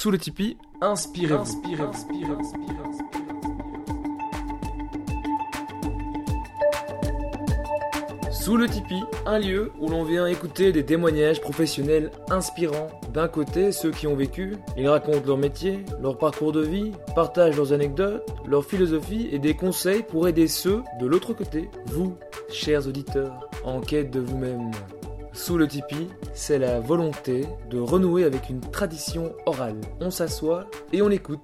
Sous le Tipeee, inspirez-vous. Sous le Tipeee, un lieu où l'on vient écouter des témoignages professionnels inspirants. D'un côté, ceux qui ont vécu, ils racontent leur métier, leur parcours de vie, partagent leurs anecdotes, leur philosophie et des conseils pour aider ceux de l'autre côté, vous, chers auditeurs, en quête de vous-même. Sous le Tipeee, c'est la volonté de renouer avec une tradition orale. On s'assoit et on écoute.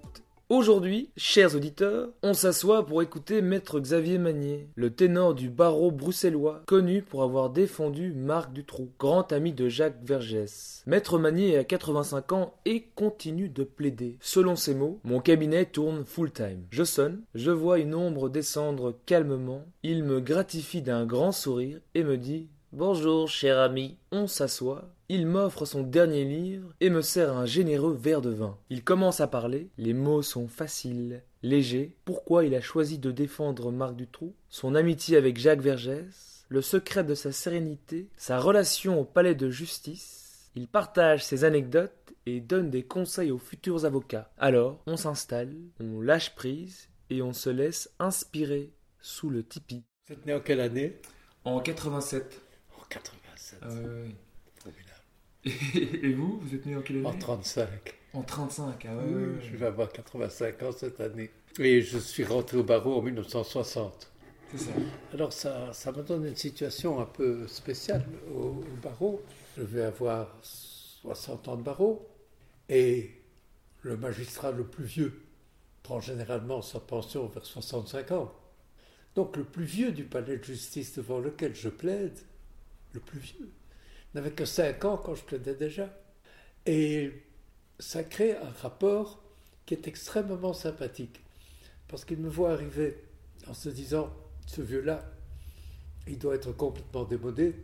Aujourd'hui, chers auditeurs, on s'assoit pour écouter Maître Xavier Magnier, le ténor du barreau bruxellois, connu pour avoir défendu Marc Dutroux, grand ami de Jacques Vergès. Maître Magnier a 85 ans et continue de plaider. Selon ses mots, mon cabinet tourne full-time. Je sonne, je vois une ombre descendre calmement, il me gratifie d'un grand sourire et me dit Bonjour, cher ami. On s'assoit. Il m'offre son dernier livre et me sert un généreux verre de vin. Il commence à parler. Les mots sont faciles, légers. Pourquoi il a choisi de défendre Marc Dutroux Son amitié avec Jacques Vergès Le secret de sa sérénité Sa relation au palais de justice? Il partage ses anecdotes et donne des conseils aux futurs avocats. Alors, on s'installe, on lâche prise et on se laisse inspirer sous le tipi. Vous êtes né en quelle année? En 87. 87. Ah Formidable. Et vous, vous êtes né en quelle année? En 35. En 35, ah ouais, Oui. Je vais avoir 85 ans cette année. Et je suis rentré au barreau en 1960. C'est ça. Alors ça, ça me donne une situation un peu spéciale au, au barreau. Je vais avoir 60 ans de barreau et le magistrat le plus vieux prend généralement sa pension vers 65 ans. Donc le plus vieux du palais de justice devant lequel je plaide, le plus vieux, n'avait que 5 ans quand je plaidais déjà. Et ça crée un rapport qui est extrêmement sympathique. Parce qu'il me voit arriver en se disant, ce vieux-là, il doit être complètement démodé,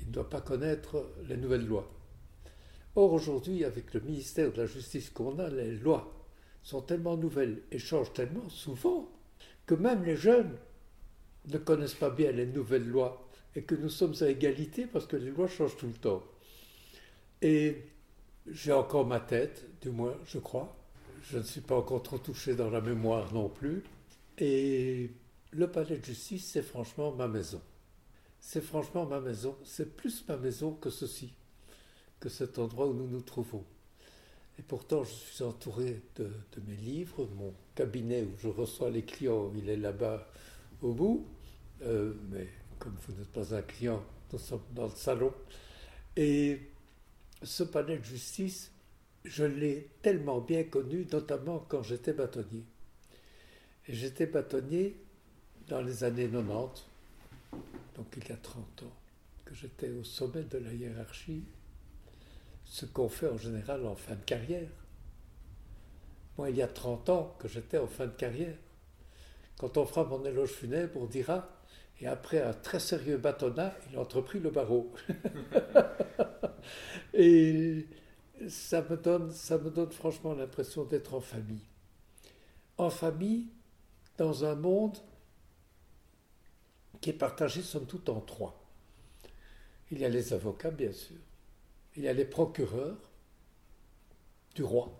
il ne doit pas connaître les nouvelles lois. Or, aujourd'hui, avec le ministère de la Justice qu'on a, les lois sont tellement nouvelles et changent tellement souvent que même les jeunes ne connaissent pas bien les nouvelles lois et que nous sommes à égalité parce que les lois changent tout le temps. Et j'ai encore ma tête, du moins, je crois. Je ne suis pas encore trop touché dans la mémoire non plus. Et le palais de justice, c'est franchement ma maison. C'est franchement ma maison. C'est plus ma maison que ceci, que cet endroit où nous nous trouvons. Et pourtant, je suis entouré de, mes livres. Mon cabinet où je reçois les clients, il est là-bas au bout. Euh, mais comme vous n'êtes pas un client, nous sommes dans le salon. Et ce palais de justice, je l'ai tellement bien connu, notamment quand j'étais bâtonnier. Et j'étais bâtonnier dans les années 90, donc il y a 30 ans, que j'étais au sommet de la hiérarchie, ce qu'on fait en général en fin de carrière. Moi, il y a 30 ans que j'étais en fin de carrière. Quand on fera mon éloge funèbre, on dira, et après un très sérieux bâtonnat, il a entrepris le barreau. et ça me, donne, ça me donne franchement l'impression d'être en famille. En famille, dans un monde qui est partagé somme toute en trois. Il y a les avocats, bien sûr. Il y a les procureurs du roi,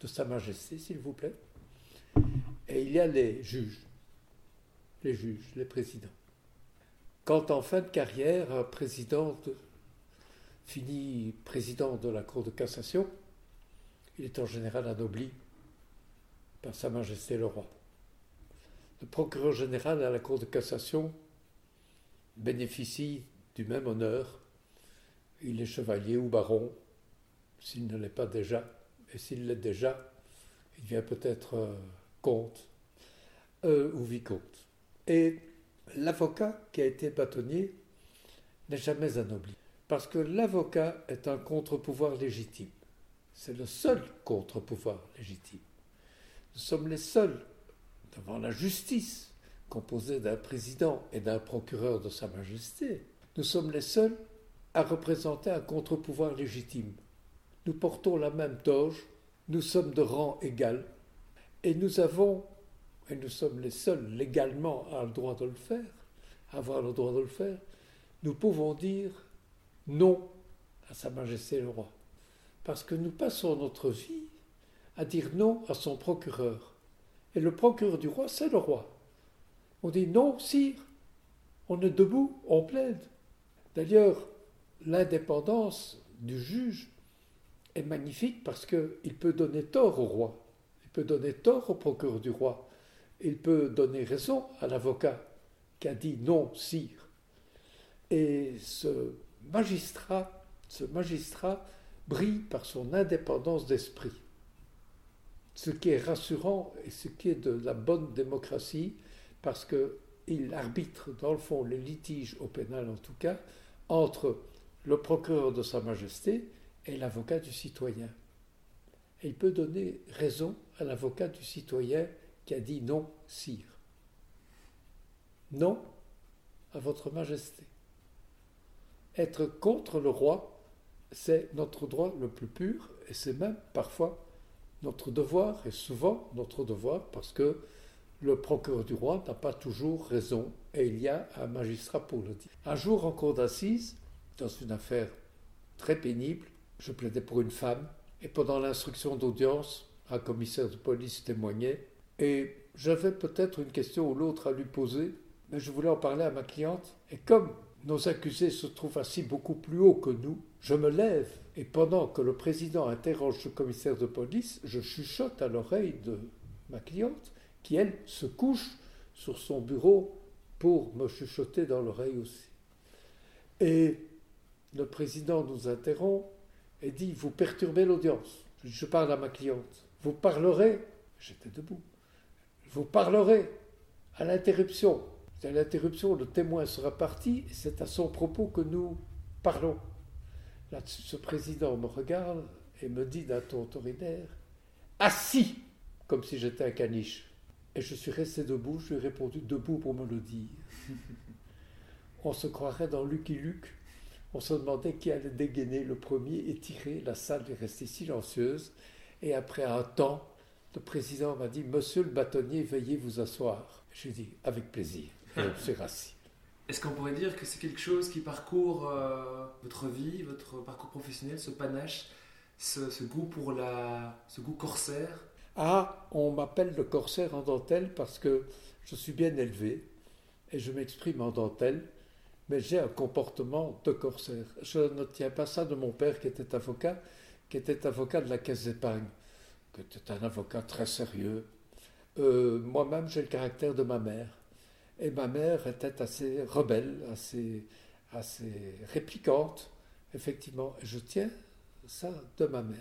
de Sa Majesté, s'il vous plaît. Et il y a les juges, les juges, les présidents. Quand en fin de carrière, un président de- finit président de la Cour de cassation, il est en général anobli par Sa Majesté le roi. Le procureur général à la Cour de cassation bénéficie du même honneur. Il est chevalier ou baron, s'il ne l'est pas déjà, et s'il l'est déjà, il devient peut-être euh, comte euh, ou vicomte. Et l'avocat qui a été bâtonnier n'est jamais anobli, parce que l'avocat est un contre-pouvoir légitime. C'est le seul contre-pouvoir légitime. Nous sommes les seuls devant la justice, composée d'un président et d'un procureur de Sa Majesté, nous sommes les seuls à représenter un contre-pouvoir légitime. Nous portons la même toge, nous sommes de rang égal, et nous avons, et nous sommes les seuls légalement à le droit de le faire, à avoir le droit de le faire, nous pouvons dire non à Sa Majesté le roi. Parce que nous passons notre vie à dire non à son procureur. Et le procureur du roi, c'est le roi. On dit non, sire. On est debout, on plaide. D'ailleurs, l'indépendance du juge est magnifique parce qu'il peut donner tort au roi, il peut donner tort au procureur du roi, il peut donner raison à l'avocat qui a dit non, sire. Et ce magistrat, ce magistrat brille par son indépendance d'esprit. Ce qui est rassurant et ce qui est de la bonne démocratie, parce qu'il arbitre, dans le fond, les litiges au pénal en tout cas, entre le procureur de Sa Majesté et l'avocat du citoyen. Et il peut donner raison à l'avocat du citoyen a dit non, sire. Non à votre majesté. Être contre le roi, c'est notre droit le plus pur et c'est même parfois notre devoir et souvent notre devoir parce que le procureur du roi n'a pas toujours raison et il y a un magistrat pour le dire. Un jour en cour d'assises, dans une affaire très pénible, je plaidais pour une femme et pendant l'instruction d'audience, un commissaire de police témoignait et j'avais peut-être une question ou l'autre à lui poser, mais je voulais en parler à ma cliente et comme nos accusés se trouvent assis beaucoup plus haut que nous, je me lève et pendant que le président interroge le commissaire de police, je chuchote à l'oreille de ma cliente qui, elle, se couche sur son bureau pour me chuchoter dans l'oreille aussi. Et le président nous interrompt et dit Vous perturbez l'audience. Je parle à ma cliente. Vous parlerez, j'étais debout, vous parlerez à l'interruption. À l'interruption, le témoin sera parti et c'est à son propos que nous parlons. Là, ce président me regarde et me dit d'un ton autoritaire Assis Comme si j'étais un caniche. Et je suis resté debout, je lui ai répondu debout pour me le dire. On se croirait dans Lucky Luke. On se demandait qui allait dégainer le premier et tirer. La salle est restée silencieuse. Et après un temps, le président m'a dit Monsieur le bâtonnier, veuillez vous asseoir. J'ai dit Avec plaisir. Et on s'est rassis. Est-ce qu'on pourrait dire que c'est quelque chose qui parcourt euh, votre vie, votre parcours professionnel, ce panache, ce, goût pour la, ce goût corsaire? Ah, on m'appelle le corsaire en dentelle parce que je suis bien élevé et je m'exprime en dentelle, mais j'ai un comportement de corsaire. Je ne tiens pas ça de mon père qui était avocat, qui était avocat de la caisse d'épargne, qui était un avocat très sérieux. Euh, moi-même, j'ai le caractère de ma mère. Et ma mère était assez rebelle, assez, assez réplicante, effectivement. Je tiens ça de ma mère.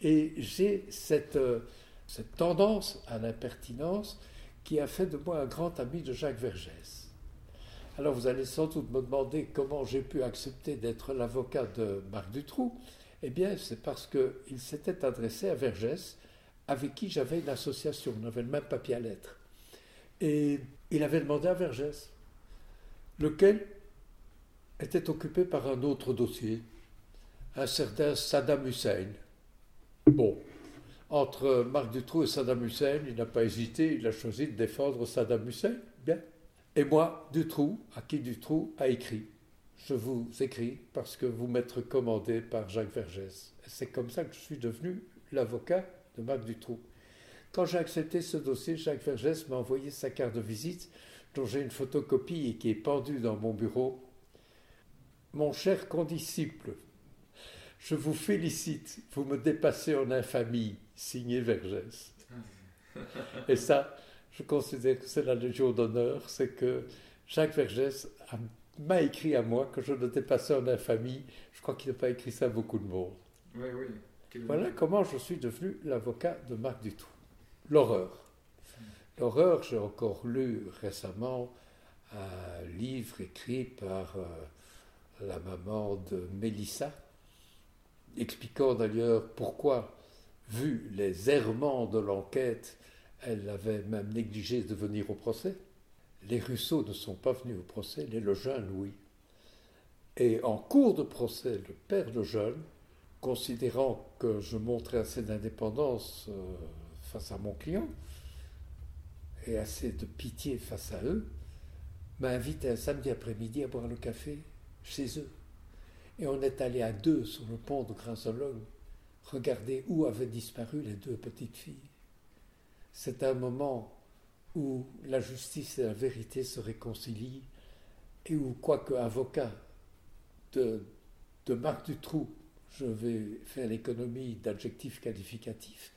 Et j'ai cette, euh, cette tendance à l'impertinence qui a fait de moi un grand ami de Jacques Vergès. Alors vous allez sans doute me demander comment j'ai pu accepter d'être l'avocat de Marc Dutroux. Eh bien, c'est parce qu'il s'était adressé à Vergès, avec qui j'avais une association, on avait le même papier à lettres. Et il avait demandé à Vergès, lequel était occupé par un autre dossier, un certain Saddam Hussein. Bon, entre Marc Dutroux et Saddam Hussein, il n'a pas hésité, il a choisi de défendre Saddam Hussein. Bien. Et moi, Dutroux, à qui Dutroux a écrit. Je vous écris parce que vous m'êtes recommandé par Jacques Vergès. C'est comme ça que je suis devenu l'avocat de Marc Dutroux. Quand j'ai accepté ce dossier, Jacques Vergès m'a envoyé sa carte de visite, dont j'ai une photocopie et qui est pendue dans mon bureau. Mon cher condisciple, je vous félicite, vous me dépassez en infamie, signé Vergès. Et ça, je considère que c'est la Légion d'honneur, c'est que Jacques Vergès m'a écrit à moi que je le dépassais en infamie. Je crois qu'il n'a pas écrit ça à beaucoup de monde. Oui, oui. Voilà comment je suis devenu l'avocat de Marc Dutroux. L'horreur. L'horreur, j'ai encore lu récemment un livre écrit par euh, la maman de Mélissa, expliquant d'ailleurs pourquoi, vu les errements de l'enquête, elle avait même négligé de venir au procès. Les Russo ne sont pas venus au procès, les Lejeune, oui. Et en cours de procès, le père Lejeune, considérant que je montrais assez d'indépendance euh, face à mon client et assez de pitié face à eux, m'a invité un samedi après-midi à boire le café chez eux. Et on est allé à deux sur le pont de Grincelong regarder où avaient disparu les deux petites filles. C'est un moment où la justice et la vérité se réconcilient et où, quoique avocat de, Marc Dutroux, je vais faire l'économie d'adjectifs qualificatifs,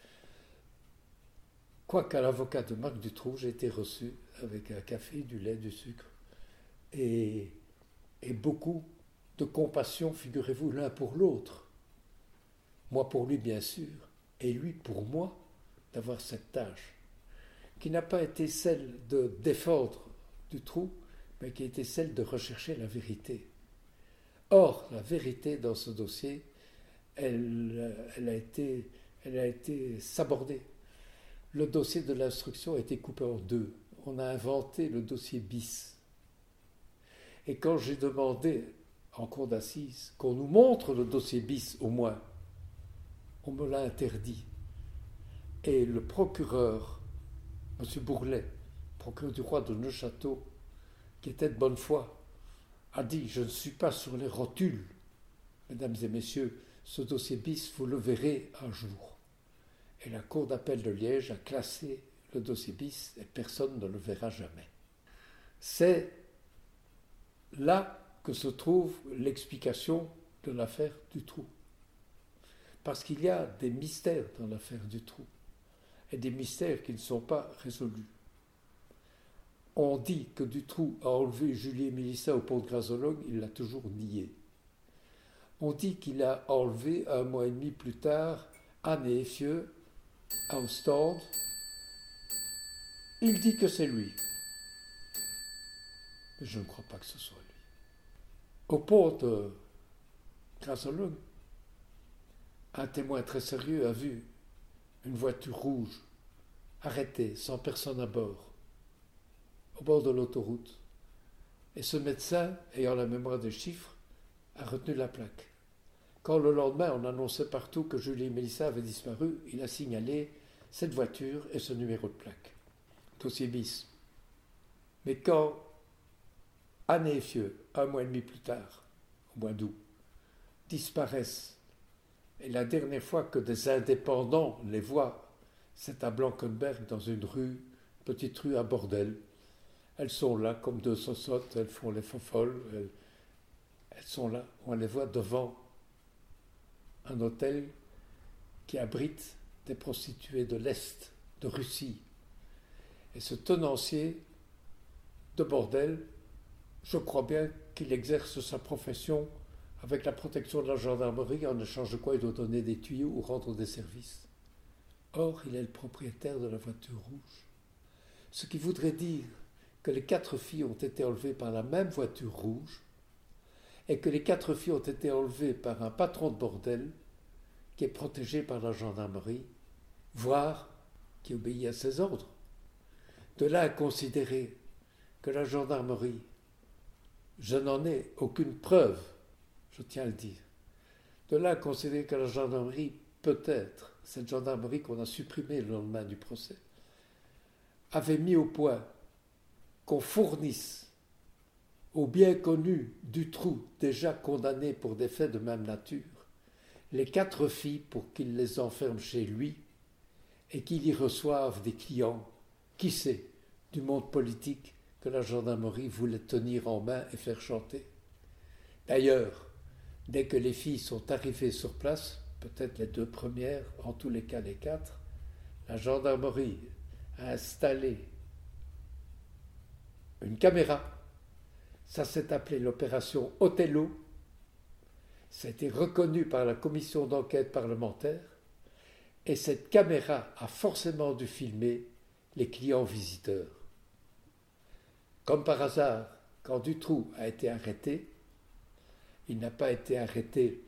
quoiqu'à l'avocat de Marc Dutroux, j'ai été reçu avec un café, du lait, du sucre et beaucoup de compassion, figurez-vous, l'un pour l'autre. Moi pour lui, bien sûr, et lui pour moi, d'avoir cette tâche, qui n'a pas été celle de défendre du trou, mais qui été celle de rechercher la vérité. Or, la vérité dans ce dossier, elle, a, été, elle a été sabordée. Le dossier de l'instruction a été coupé en deux. On a inventé le dossier bis. Et quand j'ai demandé en cour d'assises qu'on nous montre le dossier bis au moins, on me l'a interdit. Et le procureur, M. Bourlet, procureur du roi de Neuchâteau, qui était de bonne foi, a dit Je ne suis pas sur les rotules. Mesdames et messieurs, ce dossier bis, vous le verrez un jour. Et la Cour d'appel de Liège a classé le dossier bis et personne ne le verra jamais. C'est là que se trouve l'explication de l'affaire du trou. Parce qu'il y a des mystères dans l'affaire du trou, et des mystères qui ne sont pas résolus. On dit que Dutroux a enlevé Julie et Mélissa au pont de Grasologue, il l'a toujours nié. On dit qu'il a enlevé un mois et demi plus tard Anne et Effieux à Ostende. Il dit que c'est lui. Je ne crois pas que ce soit lui. Au pont de Grasologue, un témoin très sérieux a vu une voiture rouge arrêtée sans personne à bord au bord de l'autoroute. Et ce médecin, ayant la mémoire des chiffres, a retenu la plaque. Quand le lendemain on annonçait partout que Julie et Mélissa avaient disparu, il a signalé cette voiture et ce numéro de plaque. Dossier bis. Mais quand Anne et Fieux, un mois et demi plus tard, au mois d'août, disparaissent et la dernière fois que des indépendants les voient, c'est à Blankenberg, dans une rue, petite rue à bordel. Elles sont là comme deux sossottes, elles font les fofolles, elles, elles sont là, on les voit devant un hôtel qui abrite des prostituées de l'Est, de Russie. Et ce tenancier de bordel, je crois bien qu'il exerce sa profession avec la protection de la gendarmerie, en échange de quoi il doit donner des tuyaux ou rendre des services. Or, il est le propriétaire de la voiture rouge. Ce qui voudrait dire que les quatre filles ont été enlevées par la même voiture rouge et que les quatre filles ont été enlevées par un patron de bordel qui est protégé par la gendarmerie, voire qui obéit à ses ordres. De là à considérer que la gendarmerie, je n'en ai aucune preuve, je tiens à le dire. De là à considérer que la gendarmerie, peut-être, cette gendarmerie qu'on a supprimée le lendemain du procès, avait mis au point qu'on fournisse au bien connu du trou déjà condamné pour des faits de même nature les quatre filles pour qu'il les enferme chez lui et qu'il y reçoive des clients, qui sait, du monde politique que la gendarmerie voulait tenir en main et faire chanter. D'ailleurs, Dès que les filles sont arrivées sur place, peut-être les deux premières, en tous les cas les quatre, la gendarmerie a installé une caméra. Ça s'est appelé l'opération Othello. Ça a été reconnu par la commission d'enquête parlementaire. Et cette caméra a forcément dû filmer les clients visiteurs. Comme par hasard, quand Dutroux a été arrêté, il n'a pas été arrêté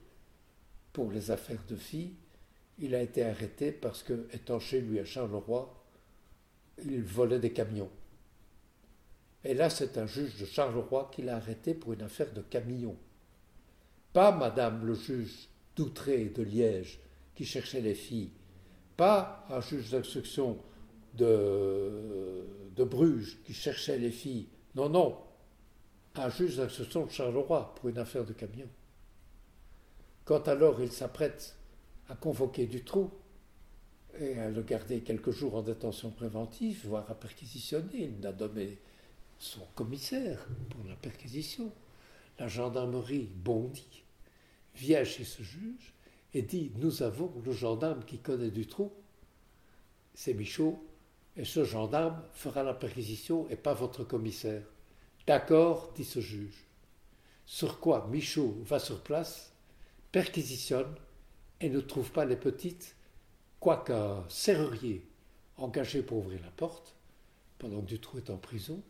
pour les affaires de filles, il a été arrêté parce que, étant chez lui à Charleroi, il volait des camions. Et là, c'est un juge de Charleroi qui l'a arrêté pour une affaire de camion. Pas Madame le juge d'Outré de Liège qui cherchait les filles, pas un juge d'instruction de, de Bruges qui cherchait les filles. Non, non, un juge d'instruction de Charleroi pour une affaire de camion. Quand alors il s'apprête a convoqué Dutroux et à le garder quelques jours en détention préventive, voire à perquisitionner. Il a donné son commissaire pour la perquisition. La gendarmerie bondit, vient chez ce juge et dit Nous avons le gendarme qui connaît Dutroux, c'est Michaud, et ce gendarme fera la perquisition et pas votre commissaire. D'accord, dit ce juge. Sur quoi Michaud va sur place, perquisitionne et ne trouve pas les petites, quoiqu'un serrurier engagé pour ouvrir la porte, pendant que Dutroux est en prison,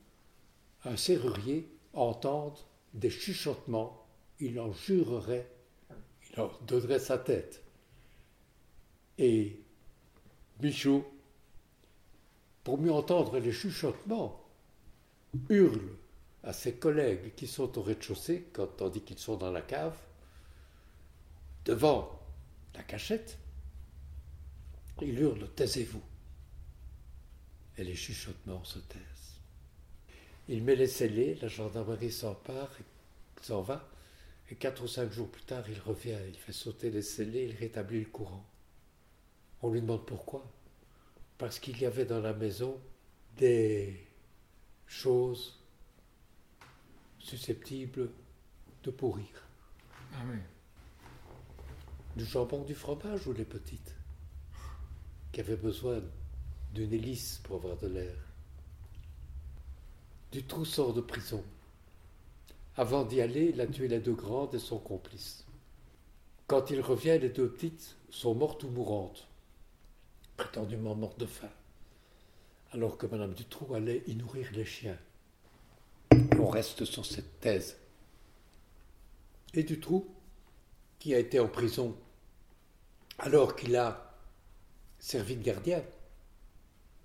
un serrurier entende des chuchotements, il en jurerait, il en donnerait sa tête. Et Michaud, pour mieux entendre les chuchotements, hurle à ses collègues qui sont au rez-de-chaussée, tandis qu'ils sont dans la cave, devant la cachette, il hurle Taisez-vous. Et les chuchotements se taisent. Il met les scellés, la gendarmerie s'empare, s'en va, et quatre ou cinq jours plus tard, il revient, il fait sauter les scellés, il rétablit le courant. On lui demande pourquoi. Parce qu'il y avait dans la maison des choses susceptibles de pourrir. Ah oui. Du jambon, du fromage ou les petites Qui avaient besoin d'une hélice pour avoir de l'air. Du trou sort de prison. Avant d'y aller, il a tué les deux grandes et son complice. Quand il revient, les deux petites sont mortes ou mourantes, prétendument mortes de faim, alors que Madame Dutroux allait y nourrir les chiens. On reste sur cette thèse. Et Dutroux, qui a été en prison alors qu'il a servi de gardien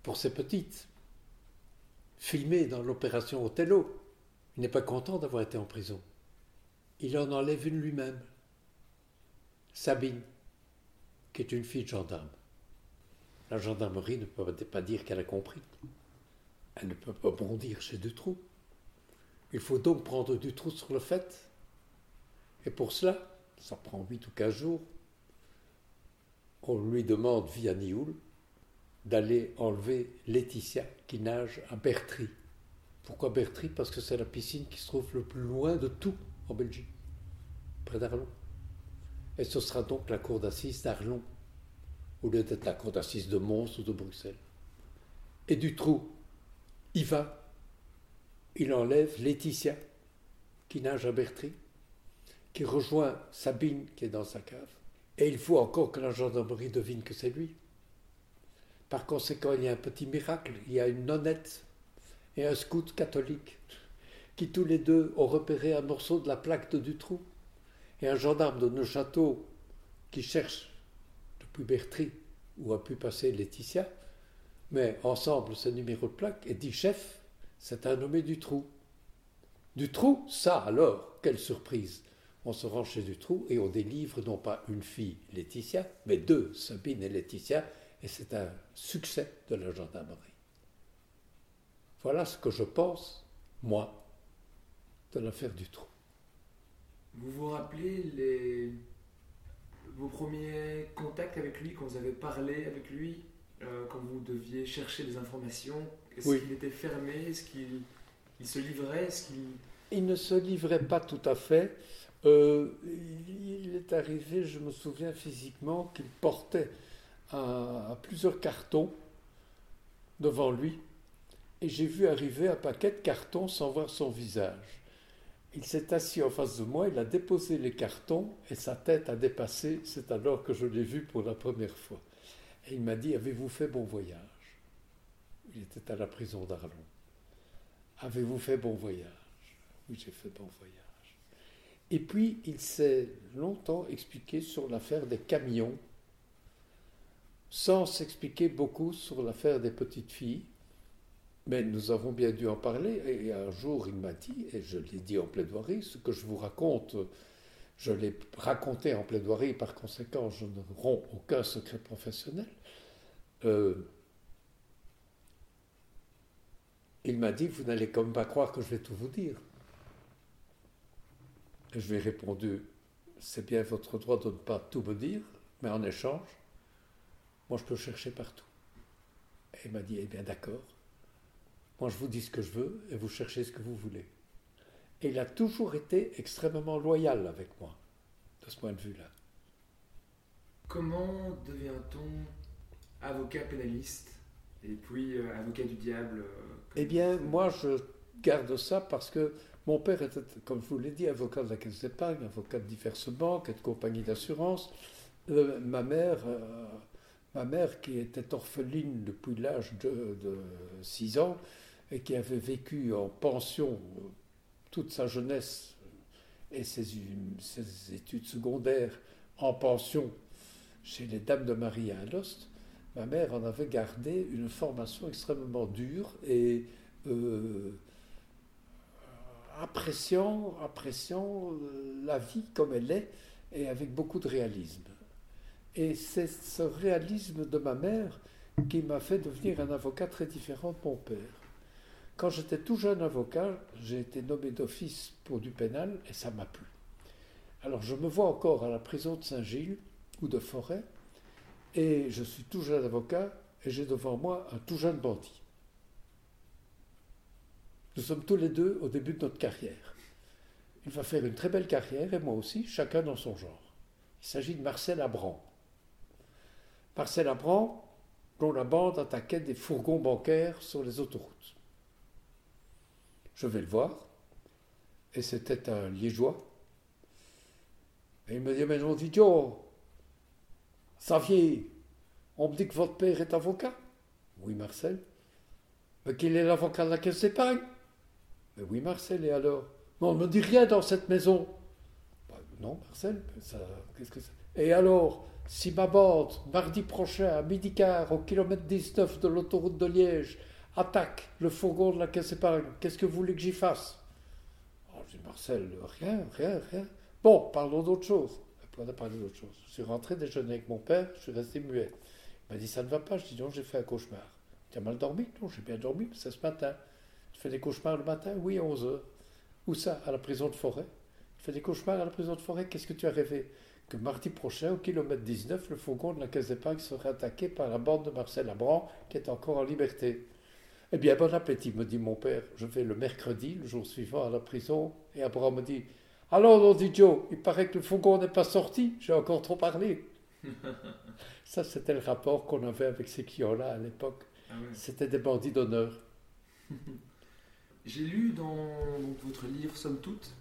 pour ses petites, filmé dans l'opération Othello, il n'est pas content d'avoir été en prison. Il en enlève une lui-même, Sabine, qui est une fille de gendarme. La gendarmerie ne peut pas dire qu'elle a compris. Elle ne peut pas bondir chez Dutroux. Il faut donc prendre Dutroux sur le fait. Et pour cela, ça prend huit ou quinze jours, on lui demande via Nioul d'aller enlever Laetitia qui nage à Bertry. Pourquoi Bertry? Parce que c'est la piscine qui se trouve le plus loin de tout en Belgique, près d'Arlon. Et ce sera donc la cour d'assises d'Arlon, au lieu d'être la cour d'assises de Mons ou de Bruxelles. Et Dutroux, il va, il enlève Laetitia, qui nage à Bertry, qui rejoint Sabine, qui est dans sa cave, et il faut encore que la gendarmerie devine que c'est lui. Par conséquent, il y a un petit miracle, il y a une nonnette et un scout catholique qui tous les deux ont repéré un morceau de la plaque de Dutroux et un gendarme de Neuchâteau qui cherche depuis Bertry où a pu passer Laetitia, mais ensemble ce numéro de plaque et dit chef, c'est un nommé Dutroux. Dutroux, ça alors, quelle surprise on se rend chez Dutroux et on délivre non pas une fille, Laetitia, mais deux, Sabine et Laetitia, et c'est un succès de la gendarmerie. Voilà ce que je pense, moi, de l'affaire Dutroux. Vous vous rappelez vos premiers contacts avec lui, quand vous avez parlé avec lui, euh, quand vous deviez chercher des informations? Est-ce Oui. qu'il était fermé? Est-ce qu'il il se livrait? Est-ce qu'il... Il ne se livrait pas tout à fait. Euh, il est arrivé, je me souviens physiquement, qu'il portait un- plusieurs cartons devant lui. Et j'ai vu arriver un paquet de cartons sans voir son visage. Il s'est assis en face de moi, il a déposé les cartons et sa tête a dépassé. C'est alors que je l'ai vu pour la première fois. Et il m'a dit Avez-vous fait bon voyage? Il était à la prison d'Arlon. Avez-vous fait bon voyage? Oui, j'ai fait bon voyage. Et puis, il s'est longtemps expliqué sur l'affaire des camions, sans s'expliquer beaucoup sur l'affaire des petites filles. Mais nous avons bien dû en parler. Et un jour, il m'a dit, et je l'ai dit en plaidoirie, ce que je vous raconte, je l'ai raconté en plaidoirie, par conséquent, je ne romps aucun secret professionnel. Euh, il m'a dit, vous n'allez comme pas croire que je vais tout vous dire. Et je lui ai répondu, c'est bien votre droit de ne pas tout me dire, Mais en échange, moi je peux chercher partout. Et il m'a dit, eh bien d'accord, moi je vous dis ce que je veux et vous cherchez ce que vous voulez. Et il a toujours été extrêmement loyal avec moi, de ce point de vue-là. Comment devient-on avocat pénaliste? Et puis euh, avocat du diable euh, Eh bien, moi je garde ça parce que mon père était, comme je vous l'ai dit, avocat de la caisse d'épargne, avocat de diverses banques et de compagnies d'assurance. Euh, ma mère, ma mère qui était orpheline depuis l'âge de, 6 ans et qui avait vécu en pension toute sa jeunesse et ses, ses études secondaires en pension chez les Dames de Marie à Alost, ma mère en avait gardé une formation extrêmement dure et euh, appréciant, appréciant la vie comme elle est et avec beaucoup de réalisme. Et c'est ce réalisme de ma mère qui m'a fait devenir un avocat très différent de mon père. Quand j'étais tout jeune avocat, j'ai été nommé d'office pour du pénal et ça m'a plu. Alors je me vois encore à la prison de Saint-Gilles ou de forêt, et je suis tout jeune avocat, et j'ai devant moi un tout jeune bandit. Nous sommes tous les deux au début de notre carrière. Il va faire une très belle carrière, et moi aussi, chacun dans son genre. Il s'agit de Marcel Abran. Marcel Abran, dont la bande attaquait des fourgons bancaires sur les autoroutes. Je vais le voir, et c'était un liégeois. Et il me dit, mais non, idiot, Xavier, on me dit que votre père est avocat Oui, Marcel. Mais qu'il est l'avocat de la caisse d'épargne Mais oui, Marcel, et alors? Non, on ne me dit rien dans cette maison. Bah, non, Marcel, qu'est-ce que c'est Et alors, si ma bande, mardi prochain, à midi quart, au kilomètre 19 de l'autoroute de Liège, attaque le fourgon de la caisse d'épargne, qu'est-ce que vous voulez que j'y fasse? Oh, Je dis, Marcel, rien, rien, rien. Bon, parlons d'autre chose on a parlé d'autre chose. Je suis rentré déjeuner avec mon père, je suis resté muet. Il m'a dit Ça ne va pas. Je dis Non, j'ai fait un cauchemar. Tu as mal dormi? Non, j'ai bien dormi, c'est ce matin. Tu fais des cauchemars le matin? Oui, à 11 h Où ça? À la prison de forêt. Tu fais des cauchemars à la prison de forêt? Qu'est-ce que tu as rêvé? Que mardi prochain, au kilomètre 19, le fourgon de la caisse d'épargne serait attaqué par la bande de Marcel Abran, qui est encore en liberté. Eh bien, bon appétit, me dit mon père. Je vais le mercredi, le jour suivant, à la prison. Et Abran me dit alors, on dit Joe, il paraît que le fourgon n'est pas sorti, j'ai encore trop parlé. Ça, c'était le rapport qu'on avait avec ces clients-là à l'époque. Ah c'était des bandits d'honneur. J'ai lu dans votre livre Somme toute,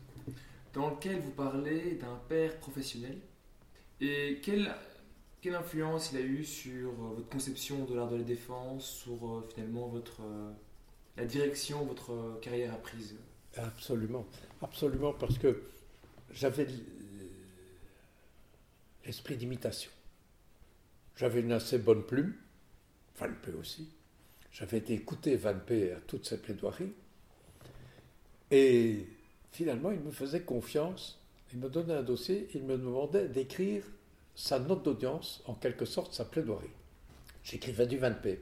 dans lequel vous parlez d'un père professionnel. Et quelle, quelle influence il a eu sur euh, votre conception de l'art de la défense, sur euh, finalement votre, euh, la direction votre carrière a prise Absolument, absolument, parce que j'avais l'esprit d'imitation. J'avais une assez bonne plume, Van P aussi. J'avais été écouter Van P à toutes ses plaidoiries. Et finalement, il me faisait confiance. Il me donnait un dossier. Il me demandait d'écrire sa note d'audience, en quelque sorte sa plaidoirie. J'écrivais du Van P.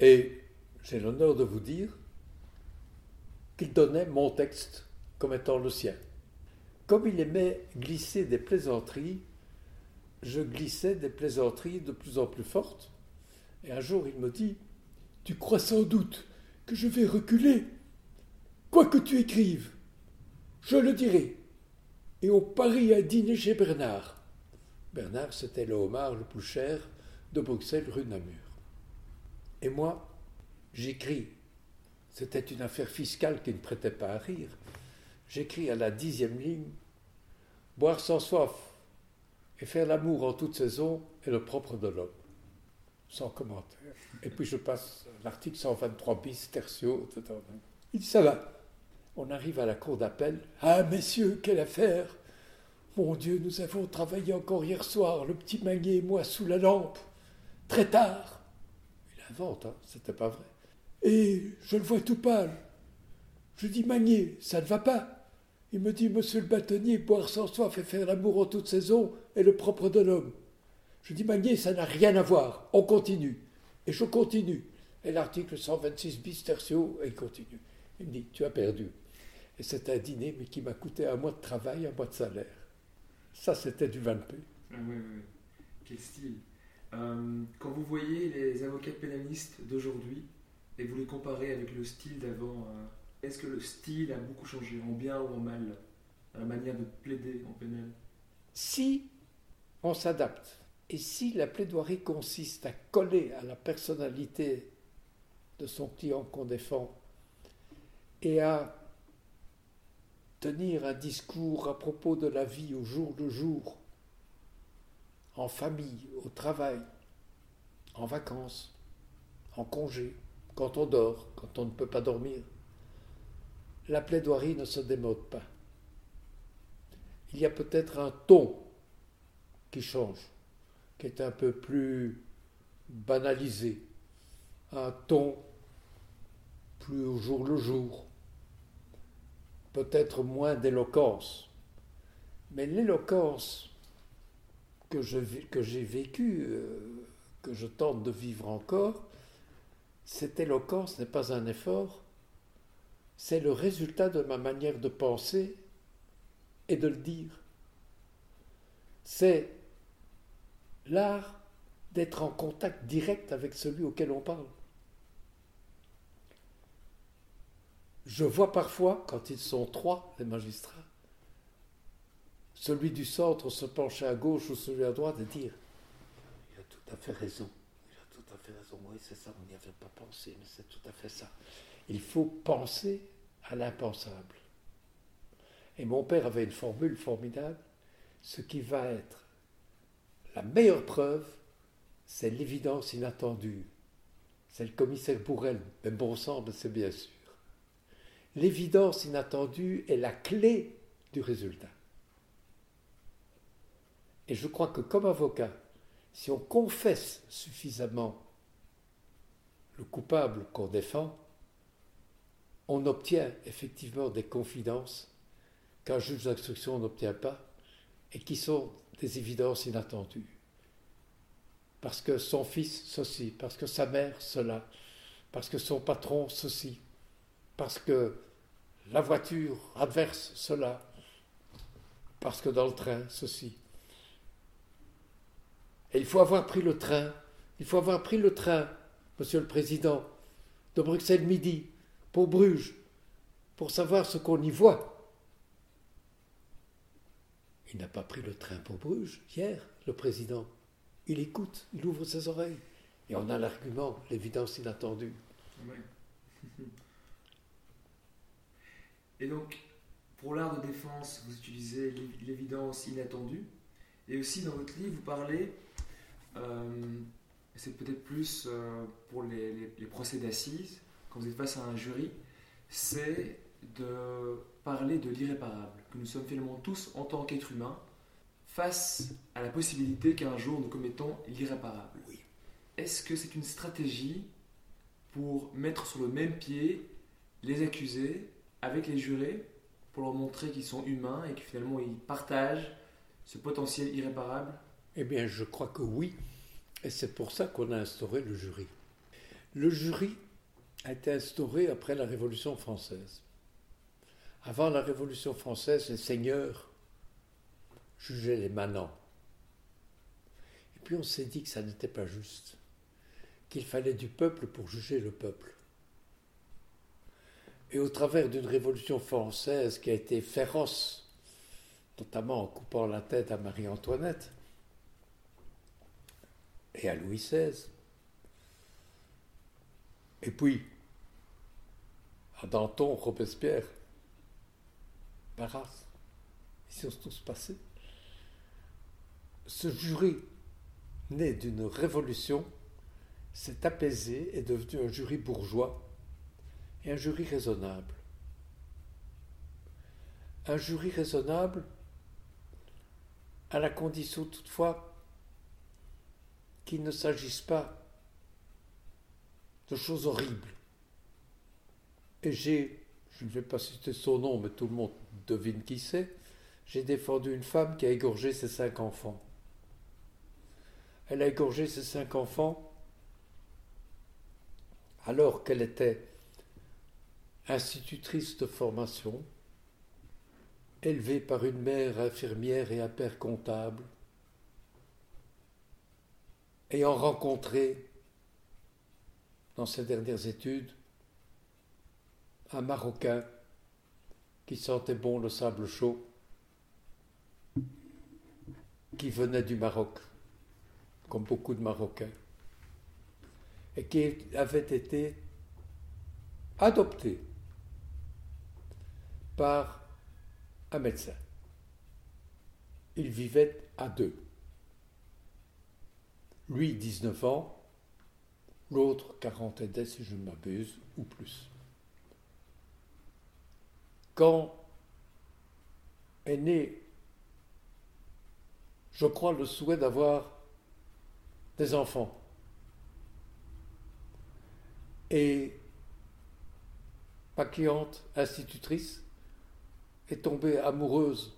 Et j'ai l'honneur de vous dire qu'il donnait mon texte comme étant le sien. Comme il aimait glisser des plaisanteries, je glissais des plaisanteries de plus en plus fortes. Et un jour, il me dit Tu crois sans doute que je vais reculer? Quoi que tu écrives, je le dirai. Et on parie à dîner chez Bernard. Bernard, c'était le homard le plus cher de Bruxelles, rue Namur. Et moi, j'écris. C'était une affaire fiscale qui ne prêtait pas à rire j'écris à la dixième ligne Boire sans soif et faire l'amour en toute saison est le propre de l'homme. Sans commentaire. Et puis je passe l'article 123 bis, tertio, etc. Il dit Ça va. On arrive à la cour d'appel. Ah, messieurs, quelle affaire Mon Dieu, nous avons travaillé encore hier soir, le petit Magnier et moi, sous la lampe, très tard. Il invente, hein, c'était pas vrai. Et je le vois tout pâle. Je dis Magnier, ça ne va pas. Il me dit, monsieur le bâtonnier, boire sans soif et faire l'amour en toute saison est le propre de l'homme. Je dis, Magnier, ça n'a rien à voir. On continue. Et je continue. Et l'article 126 bis tertio, il continue. Il me dit, tu as perdu. Et c'était un dîner, mais qui m'a coûté un mois de travail, un mois de salaire. Ça, c'était du 20 ah oui, oui. Quel style euh, Quand vous voyez les avocats pénalistes d'aujourd'hui et vous les comparez avec le style d'avant, euh, est-ce que le style a beaucoup changé, en bien ou en mal, la manière de plaider en pénal Si on s'adapte et si la plaidoirie consiste à coller à la personnalité de son client qu'on défend et à tenir un discours à propos de la vie au jour le jour, en famille, au travail, en vacances, en congé, quand on dort, quand on ne peut pas dormir, la plaidoirie ne se démode pas. Il y a peut-être un ton qui change, qui est un peu plus banalisé, un ton plus au jour le jour, peut-être moins d'éloquence. Mais l'éloquence que, j'ai vécue, euh, que je tente de vivre encore, cette éloquence n'est pas un effort, c'est le résultat de ma manière de penser et de le dire. C'est l'art d'être en contact direct avec celui auquel on parle. Je vois parfois, quand ils sont trois, les magistrats, celui du centre se pencher à gauche ou celui à droite et dire Il a tout à fait raison, il a tout à fait raison, oui c'est ça, on n'y avait pas pensé, mais c'est tout à fait ça. Il faut penser à l'impensable. Et mon père avait une formule formidable, ce qui va être la meilleure preuve, c'est l'évidence inattendue. C'est le commissaire Bourrel, mais bon sang, c'est bien sûr. L'évidence inattendue est la clé du résultat. Et je crois que comme avocat, si on confesse suffisamment le coupable qu'on défend, on obtient effectivement des confidences qu'un juge d'instruction n'obtient pas et qui sont des évidences inattendues. Parce que son fils, ceci, parce que sa mère, cela, parce que son patron, ceci, parce que la voiture adverse, cela, parce que dans le train, ceci. Et il faut avoir pris le train, il faut avoir pris le train, Monsieur le Président, de Bruxelles midi, pour Bruges, pour savoir ce qu'on y voit. Il n'a pas pris le train pour Bruges hier, le Président. Il écoute, il ouvre ses oreilles. Et on a l'argument, l'évidence inattendue. Et donc, pour l'art de défense, vous utilisez l'évidence inattendue. Et aussi, dans votre livre, vous parlez, euh, c'est peut-être plus euh, pour les, procès d'assises, quand vous êtes face à un jury, c'est de parler de l'irréparable, que nous sommes finalement tous, en tant qu'êtres humains, face à la possibilité qu'un jour nous commettons l'irréparable. Oui. Est-ce que c'est une stratégie pour mettre sur le même pied les accusés avec les jurés pour leur montrer qu'ils sont humains et que finalement ils partagent ce potentiel irréparable? Eh bien, je crois que oui. Et c'est pour ça qu'on a instauré le jury. Le jury a été instauré après la Révolution française. Avant la Révolution française, les seigneurs jugeaient les manants. Et puis on s'est dit que ça n'était pas juste, qu'il fallait du peuple pour juger le peuple. Et au travers d'une révolution française qui a été féroce, notamment en coupant la tête à Marie-Antoinette et à Louis XVI, et puis Danton, Robespierre, Barras, ils sont tous passés. Ce jury, né d'une révolution, s'est apaisé et est devenu un jury bourgeois et un jury raisonnable. Un jury raisonnable à la condition toutefois qu'il ne s'agisse pas de choses horribles. Et j'ai, je ne vais pas citer son nom, mais tout le monde devine qui c'est, j'ai défendu une femme qui a égorgé ses cinq enfants. Elle a égorgé ses cinq enfants alors qu'elle était institutrice de formation, élevée par une mère infirmière et un père comptable, ayant rencontré dans ses dernières études un Marocain qui sentait bon le sable chaud, qui venait du Maroc, comme beaucoup de Marocains, et qui avait été adopté par un médecin. Il vivait à deux. Lui, 19 ans, l'autre, 40 et si je ne m'abuse, ou plus. Quand est né, je crois, le souhait d'avoir des enfants. Et ma cliente institutrice est tombée amoureuse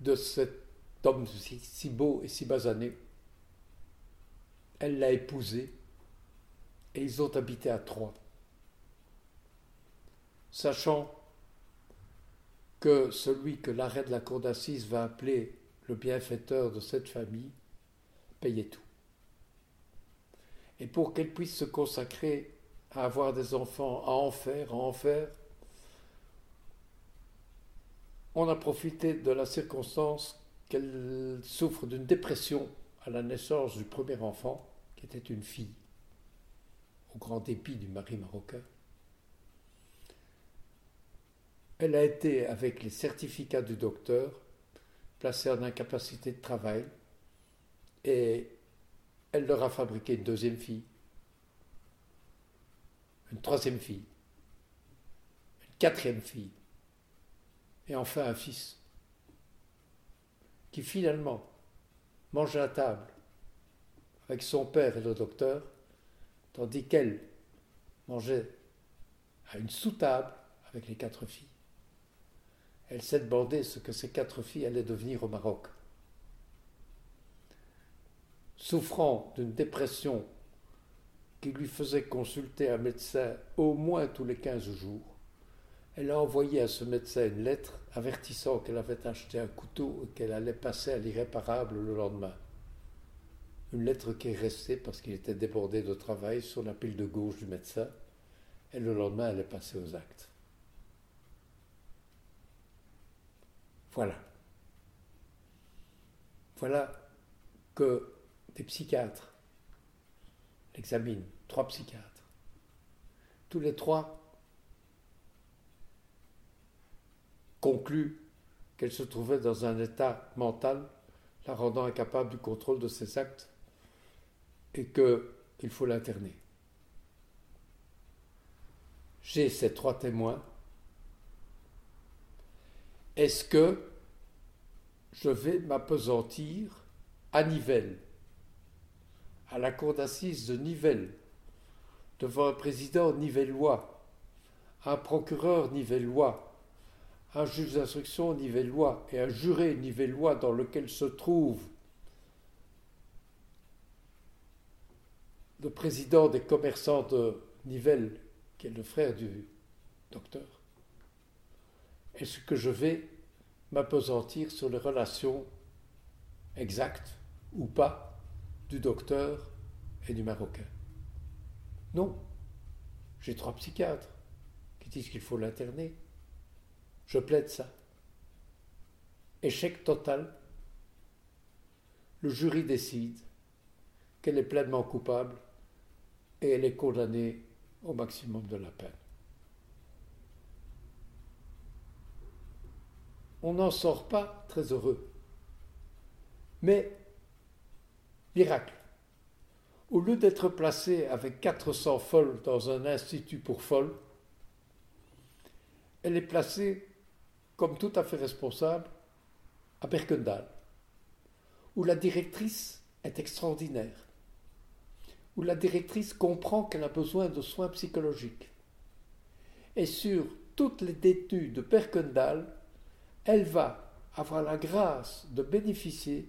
de cet homme si, beau et si basané. Elle l'a épousé et ils ont habité à Troyes. Sachant que celui que l'arrêt de la cour d'assises va appeler le bienfaiteur de cette famille payait tout. Et pour qu'elle puisse se consacrer à avoir des enfants, à en faire, à en faire, on a profité de la circonstance qu'elle souffre d'une dépression à la naissance du premier enfant, qui était une fille, au grand dépit du mari marocain. Elle a été, avec les certificats du docteur, placée en incapacité de travail et elle leur a fabriqué une deuxième fille, une troisième fille, une quatrième fille et enfin un fils qui finalement mangeait à table avec son père et le docteur, tandis qu'elle mangeait à une sous-table avec les quatre filles. Elle s'est demandé ce que ces quatre filles allaient devenir au Maroc. Souffrant d'une dépression qui lui faisait consulter un médecin au moins tous les quinze jours, elle a envoyé à ce médecin une lettre avertissant qu'elle avait acheté un couteau et qu'elle allait passer à l'irréparable le lendemain. Une lettre qui est restée parce qu'il était débordé de travail sur la pile de gauche du médecin, et le lendemain elle est passée aux actes. Voilà. Voilà que des psychiatres l'examinent, trois psychiatres. Tous les trois conclut qu'elle se trouvait dans un état mental la rendant incapable du contrôle de ses actes et qu'il faut l'interner. J'ai ces trois témoins. Est-ce que je vais m'apesantir à Nivelles, à la cour d'assises de Nivelles, devant un président nivellois, un procureur nivellois, un juge d'instruction nivellois et un juré nivellois dans lequel se trouve le président des commerçants de Nivelles, qui est le frère du docteur, est-ce que je vais m'apesantir sur les relations exactes ou pas du docteur et du Marocain Non. J'ai trois psychiatres qui disent qu'il faut l'interner. Je plaide ça. Échec total. Le jury décide qu'elle est pleinement coupable et elle est condamnée au maximum de la peine. On n'en sort pas très heureux. Mais, miracle, au lieu d'être placé avec 400 folles dans un institut pour folles, elle est placée comme tout à fait responsable à Berkendal, où la directrice est extraordinaire, où la directrice comprend qu'elle a besoin de soins psychologiques. Et sur toutes les détenues de Berkendal, elle va avoir la grâce de bénéficier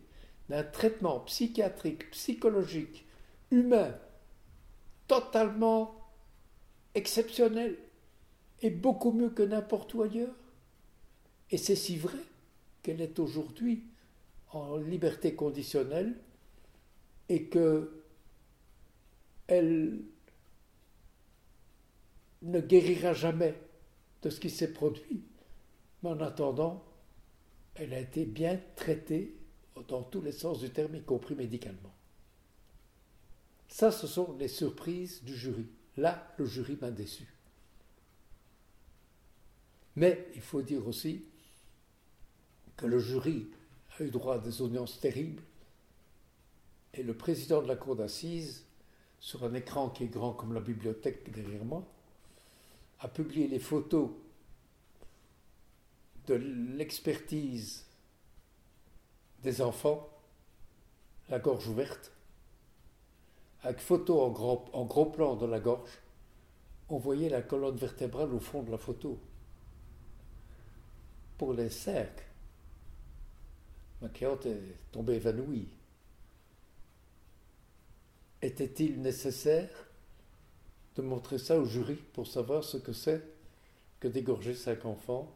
d'un traitement psychiatrique, psychologique, humain, totalement exceptionnel et beaucoup mieux que n'importe où ailleurs. Et c'est si vrai qu'elle est aujourd'hui en liberté conditionnelle et que elle ne guérira jamais de ce qui s'est produit. Mais en attendant, elle a été bien traitée dans tous les sens du terme, y compris médicalement. Ça, ce sont les surprises du jury. Là, le jury m'a déçu. Mais il faut dire aussi que le jury a eu droit à des audiences terribles et le président de la cour d'assises, sur un écran qui est grand comme la bibliothèque derrière moi, a publié les photos de l'expertise des enfants, la gorge ouverte, avec photo en gros, plan de la gorge, on voyait la colonne vertébrale au fond de la photo. Pour les cercles, ma cliente est tombée évanouie. Était-il nécessaire de montrer ça au jury pour savoir ce que c'est que d'égorger cinq enfants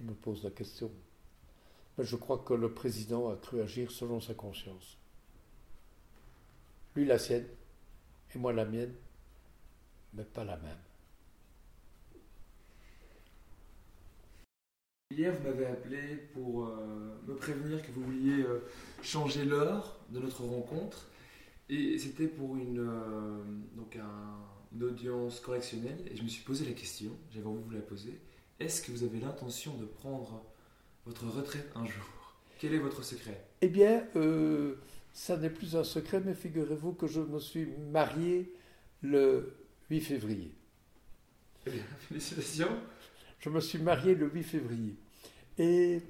Je me pose la question. Mais je crois que le président a cru agir selon sa conscience. Lui la sienne, et moi la mienne, mais pas la même. Hier, vous m'avez appelé pour euh, me prévenir que vous vouliez euh, changer l'heure de notre rencontre. Et c'était pour une, euh, donc une audience correctionnelle. Et je me suis posé la question, j'avais envie de vous la poser. Est-ce que vous avez l'intention de prendre votre retraite un jour? Quel est votre secret? Eh bien, ça n'est plus un secret, mais figurez-vous que je me suis marié le 8 février. Eh bien, félicitations. Je me suis marié le 8 février. Et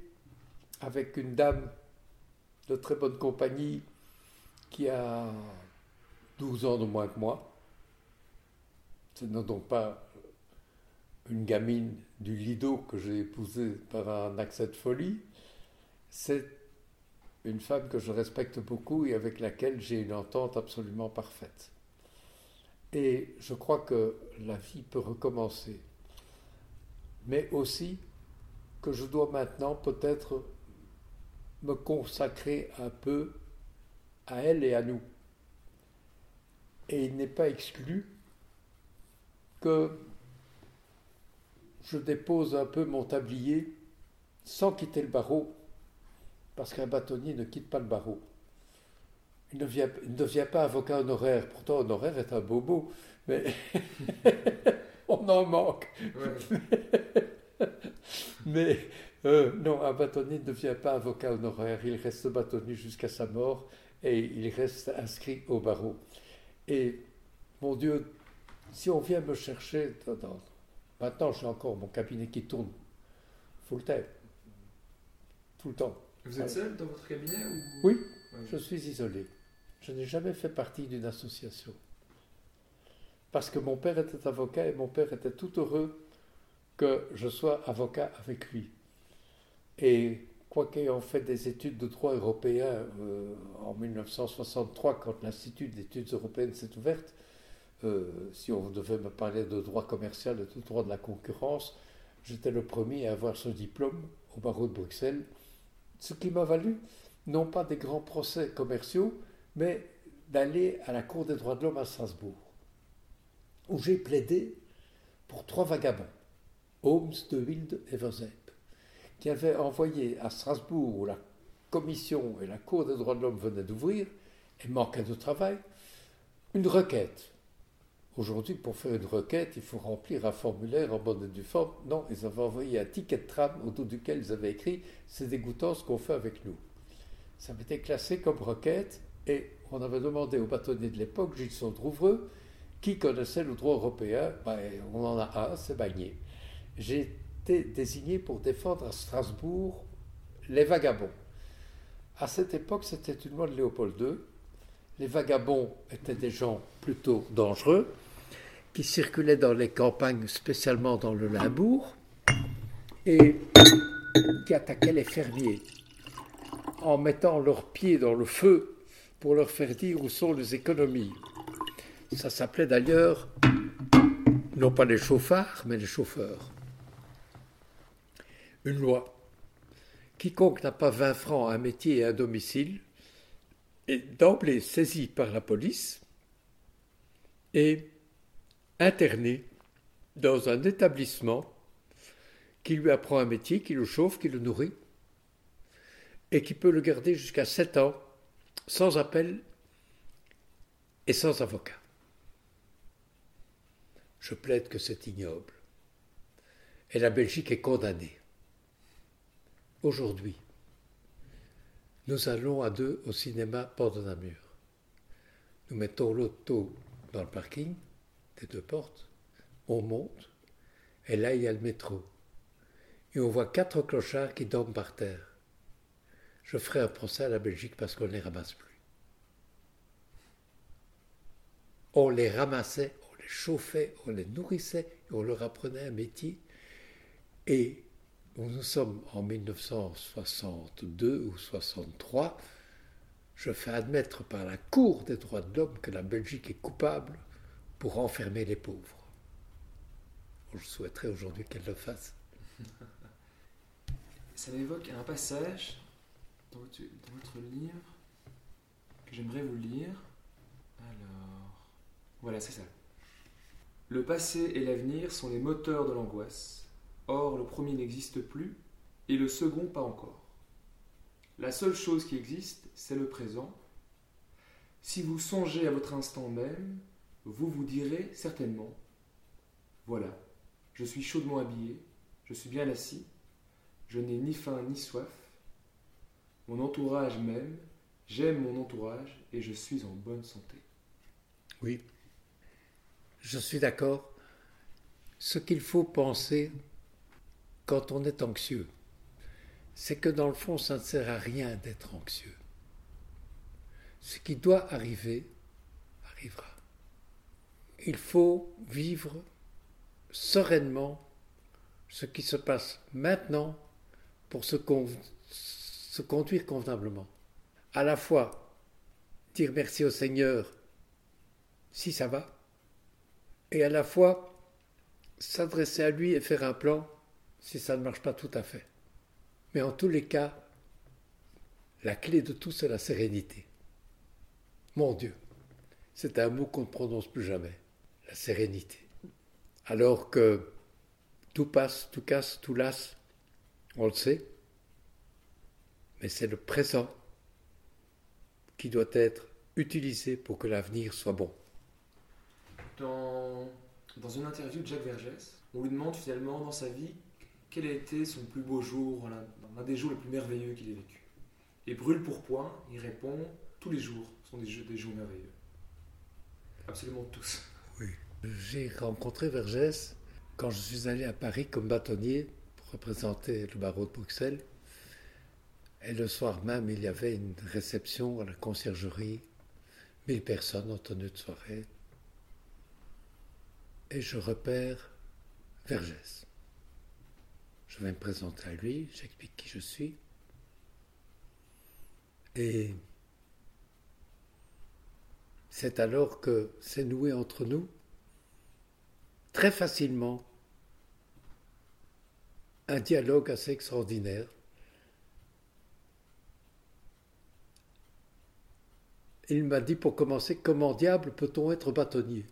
avec une dame de très bonne compagnie qui a 12 ans de moins que moi. Ce n'est donc pas une gamine du Lido que j'ai épousée par un accès de folie. C'est une femme que je respecte beaucoup et avec laquelle j'ai une entente absolument parfaite. Et je crois que la vie peut recommencer. Mais aussi que je dois maintenant peut-être me consacrer un peu à elle et à nous. Et il n'est pas exclu que je dépose un peu mon tablier sans quitter le barreau parce qu'un bâtonnier ne quitte pas le barreau. Il ne, devient, pas avocat honoraire. Pourtant, honoraire est un bobo, mais on en manque. mais euh, non, un bâtonnier ne devient pas avocat honoraire. Il reste bâtonnier jusqu'à sa mort et il reste inscrit au barreau. Et mon Dieu, si on vient me chercher, maintenant j'ai encore mon cabinet qui tourne full time, tout le temps. Vous êtes seul dans votre cabinet Oui, je suis isolé. Je n'ai jamais fait partie d'une association. Parce que mon père était avocat et mon père était tout heureux que je sois avocat avec lui. Et quoiqu'ayant fait des études de droit européen euh, en 1963, quand l'Institut d'études européennes s'est ouverte, si on devait me parler de droit commercial et de droit de la concurrence, j'étais le premier à avoir ce diplôme au barreau de Bruxelles. Ce qui m'a valu non pas des grands procès commerciaux, mais d'aller à la Cour des droits de l'homme à Strasbourg, où j'ai plaidé pour trois vagabonds, Holmes, De Wilde et Verzeep, qui avaient envoyé à Strasbourg, où la commission et la Cour des droits de l'homme venaient d'ouvrir, et manquaient de travail, une requête Aujourd'hui, pour faire une requête, il faut remplir un formulaire en bonne et due forme. Non, ils avaient envoyé un ticket de tram autour duquel ils avaient écrit C'est dégoûtant ce qu'on fait avec nous. Ça m'était classé comme requête et on avait demandé au bâtonnier de l'époque, Gilson Drouvreux, qui connaissait le droit européen. Ben, on en a un, c'est Bagné. J'ai été désigné pour défendre à Strasbourg les vagabonds. À cette époque, c'était une loi de Léopold II. Les vagabonds étaient des gens plutôt dangereux qui circulaient dans les campagnes, spécialement dans le Limbourg, et qui attaquaient les fermiers en mettant leurs pieds dans le feu pour leur faire dire où sont les économies. Ça s'appelait d'ailleurs non pas les chauffards, mais les chauffeurs. Une loi quiconque n'a pas 20 francs, un métier et un domicile est d'emblée saisi par la police et interné dans un établissement qui lui apprend un métier, qui le chauffe, qui le nourrit, et qui peut le garder jusqu'à 7 ans sans appel et sans avocat. Je plaide que c'est ignoble. Et la Belgique est condamnée. Aujourd'hui, nous allons à deux au cinéma Port de Namur. Nous mettons l'auto dans le parking deux portes, on monte, et là il y a le métro. Et on voit quatre clochards qui dorment par terre. Je ferai un procès à la Belgique parce qu'on ne les ramasse plus. On les ramassait, on les chauffait, on les nourrissait, on leur apprenait un métier. Et nous sommes en 1962 ou 63. Je fais admettre par la Cour des droits de l'homme que la Belgique est coupable pour enfermer les pauvres. Je souhaiterais aujourd'hui qu'elle le fasse. Ça m'évoque un passage dans votre, dans votre livre que j'aimerais vous lire. Alors, voilà, c'est ça. Le passé et l'avenir sont les moteurs de l'angoisse. Or, le premier n'existe plus et le second pas encore. La seule chose qui existe, c'est le présent. Si vous songez à votre instant même, vous vous direz certainement, voilà, je suis chaudement habillé, je suis bien assis, je n'ai ni faim ni soif, mon entourage m'aime, j'aime mon entourage et je suis en bonne santé. Oui, je suis d'accord. Ce qu'il faut penser quand on est anxieux, c'est que dans le fond, ça ne sert à rien d'être anxieux. Ce qui doit arriver, arrivera. Il faut vivre sereinement ce qui se passe maintenant pour se, conduire convenablement. À la fois dire merci au Seigneur si ça va, et à la fois s'adresser à lui et faire un plan si ça ne marche pas tout à fait. Mais en tous les cas, la clé de tout, c'est la sérénité. Mon Dieu, c'est un mot qu'on ne prononce plus jamais, la sérénité. Alors que tout passe, tout casse, tout lasse, on le sait, mais c'est le présent qui doit être utilisé pour que l'avenir soit bon. Dans, une interview de Jacques Vergès, on lui demande finalement dans sa vie quel a été son plus beau jour, l'un des jours les plus merveilleux qu'il ait vécu. Et brûle pour point, il répond tous les jours sont des jours merveilleux. Absolument tous. J'ai rencontré Vergès quand je suis allé à Paris comme bâtonnier pour représenter le barreau de Bruxelles. Et le soir même, il y avait une réception à la conciergerie, mille personnes en tenue de soirée. Et je repère Vergès. Je vais me présenter à lui, j'explique qui je suis. Et c'est alors que c'est noué entre nous, très facilement, un dialogue assez extraordinaire. Il m'a dit pour commencer, comment diable peut-on être bâtonnier?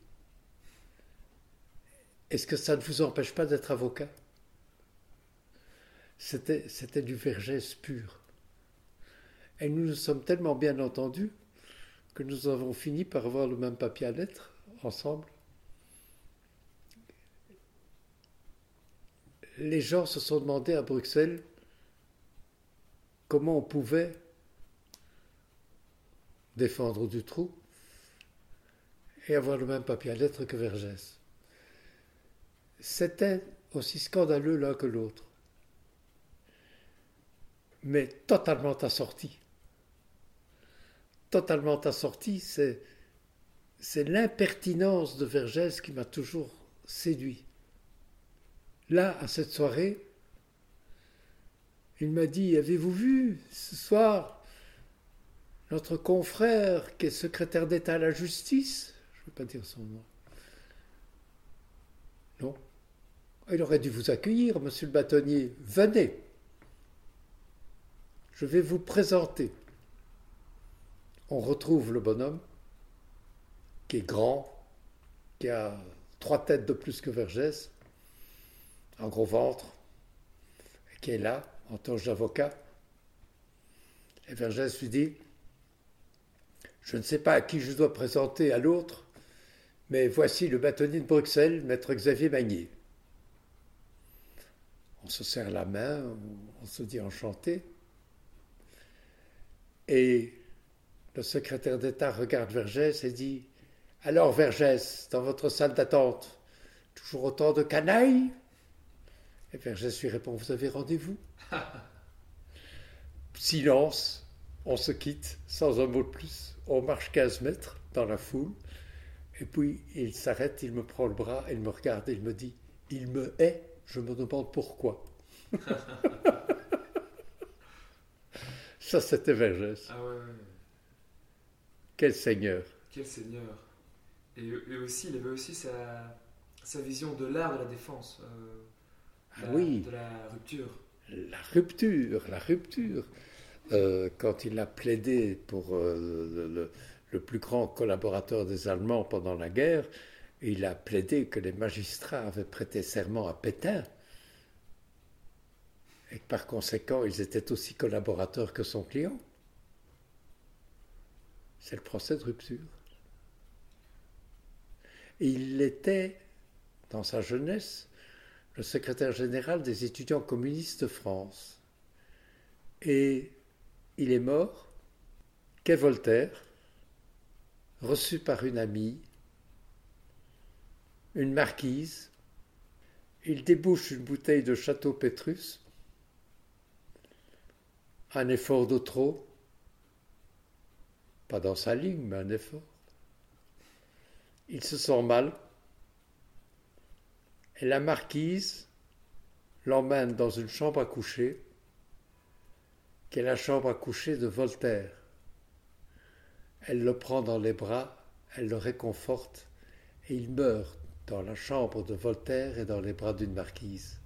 Est-ce que ça ne vous empêche pas d'être avocat? C'était, du vergès pur. Et nous nous sommes tellement bien entendus que nous avons fini par avoir le même papier à lettres ensemble. Les gens se sont demandé à Bruxelles comment on pouvait défendre Dutroux et avoir le même papier à lettres que Vergès. C'était aussi scandaleux l'un que l'autre mais totalement assorti. Totalement assorti, c'est l'impertinence de Vergès qui m'a toujours séduit. Là, à cette soirée, il m'a dit Avez-vous vu ce soir notre confrère qui est secrétaire d'État à la justice? Je ne veux pas dire son nom. Non. Il aurait dû vous accueillir, monsieur le bâtonnier. Venez. Je vais vous présenter. On retrouve le bonhomme, qui est grand, qui a trois têtes de plus que Vergès, un gros ventre, qui est là, en toge d'avocat. Et Vergès lui dit Je ne sais pas à qui je dois présenter à l'autre, mais voici le bâtonnier de Bruxelles, maître Xavier Magnier. On se serre la main, on se dit enchanté. Et le secrétaire d'État regarde Vergès et dit Alors, Vergès, dans votre salle d'attente, toujours autant de canailles? Et Vergès lui répond Vous avez rendez-vous? Silence, on se quitte sans un mot de plus. On marche 15 mètres dans la foule. Et puis il s'arrête, il me prend le bras, il me regarde et il me dit Il me hait, je me demande pourquoi. Ça, c'était Vergès. Ah ouais, ouais. Quel seigneur. Quel seigneur. Et, et aussi, il avait aussi sa, sa vision de l'art de la défense. euh, Ah la- oui. De la rupture. La rupture, la rupture. Euh, quand il a plaidé pour euh, le, le- plus grand collaborateur des Allemands pendant la guerre, il a plaidé que les magistrats avaient prêté serment à Pétain et que par conséquent ils étaient aussi collaborateurs que son client. C'est le procès de rupture. Il était, dans sa jeunesse, le secrétaire général des étudiants communistes de France. Et il est mort qu'est Voltaire, reçu par une amie, une marquise. Il débouche une bouteille de Château Pétrus, un effort de trop, pas dans sa ligne, mais un effort. Il se sent mal, et la marquise l'emmène dans une chambre à coucher, qui est la chambre à coucher de Voltaire. Elle le prend dans les bras, elle le réconforte, et il meurt dans la chambre de Voltaire et dans les bras d'une marquise.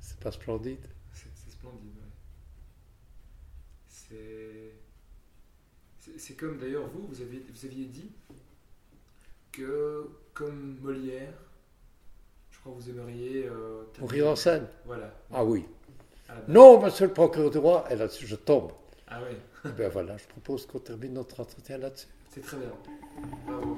C'est pas splendide? C'est splendide, c'est- C'est comme d'ailleurs vous, vous aviez, vous aviez dit que, comme Molière, je crois que vous aimeriez. euh, Mourir en scène Voilà. Ah oui. Non, monsieur le procureur du roi, et là-dessus je tombe. Ah ouais, Eh Ben voilà, je propose qu'on termine notre entretien là-dessus. c'est très bien. Bravo.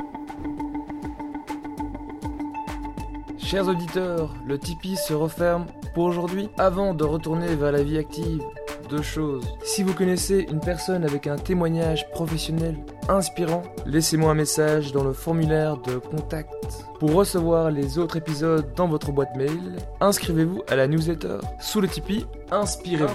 Chers auditeurs, le Tipeee se referme pour aujourd'hui. Avant de retourner vers la vie active, deux choses. Si vous connaissez une personne avec un témoignage professionnel inspirant, laissez-moi un message dans le formulaire de contact. Pour recevoir les autres épisodes dans votre boîte mail, inscrivez-vous à la newsletter sous le Tipeee. Inspirez-vous.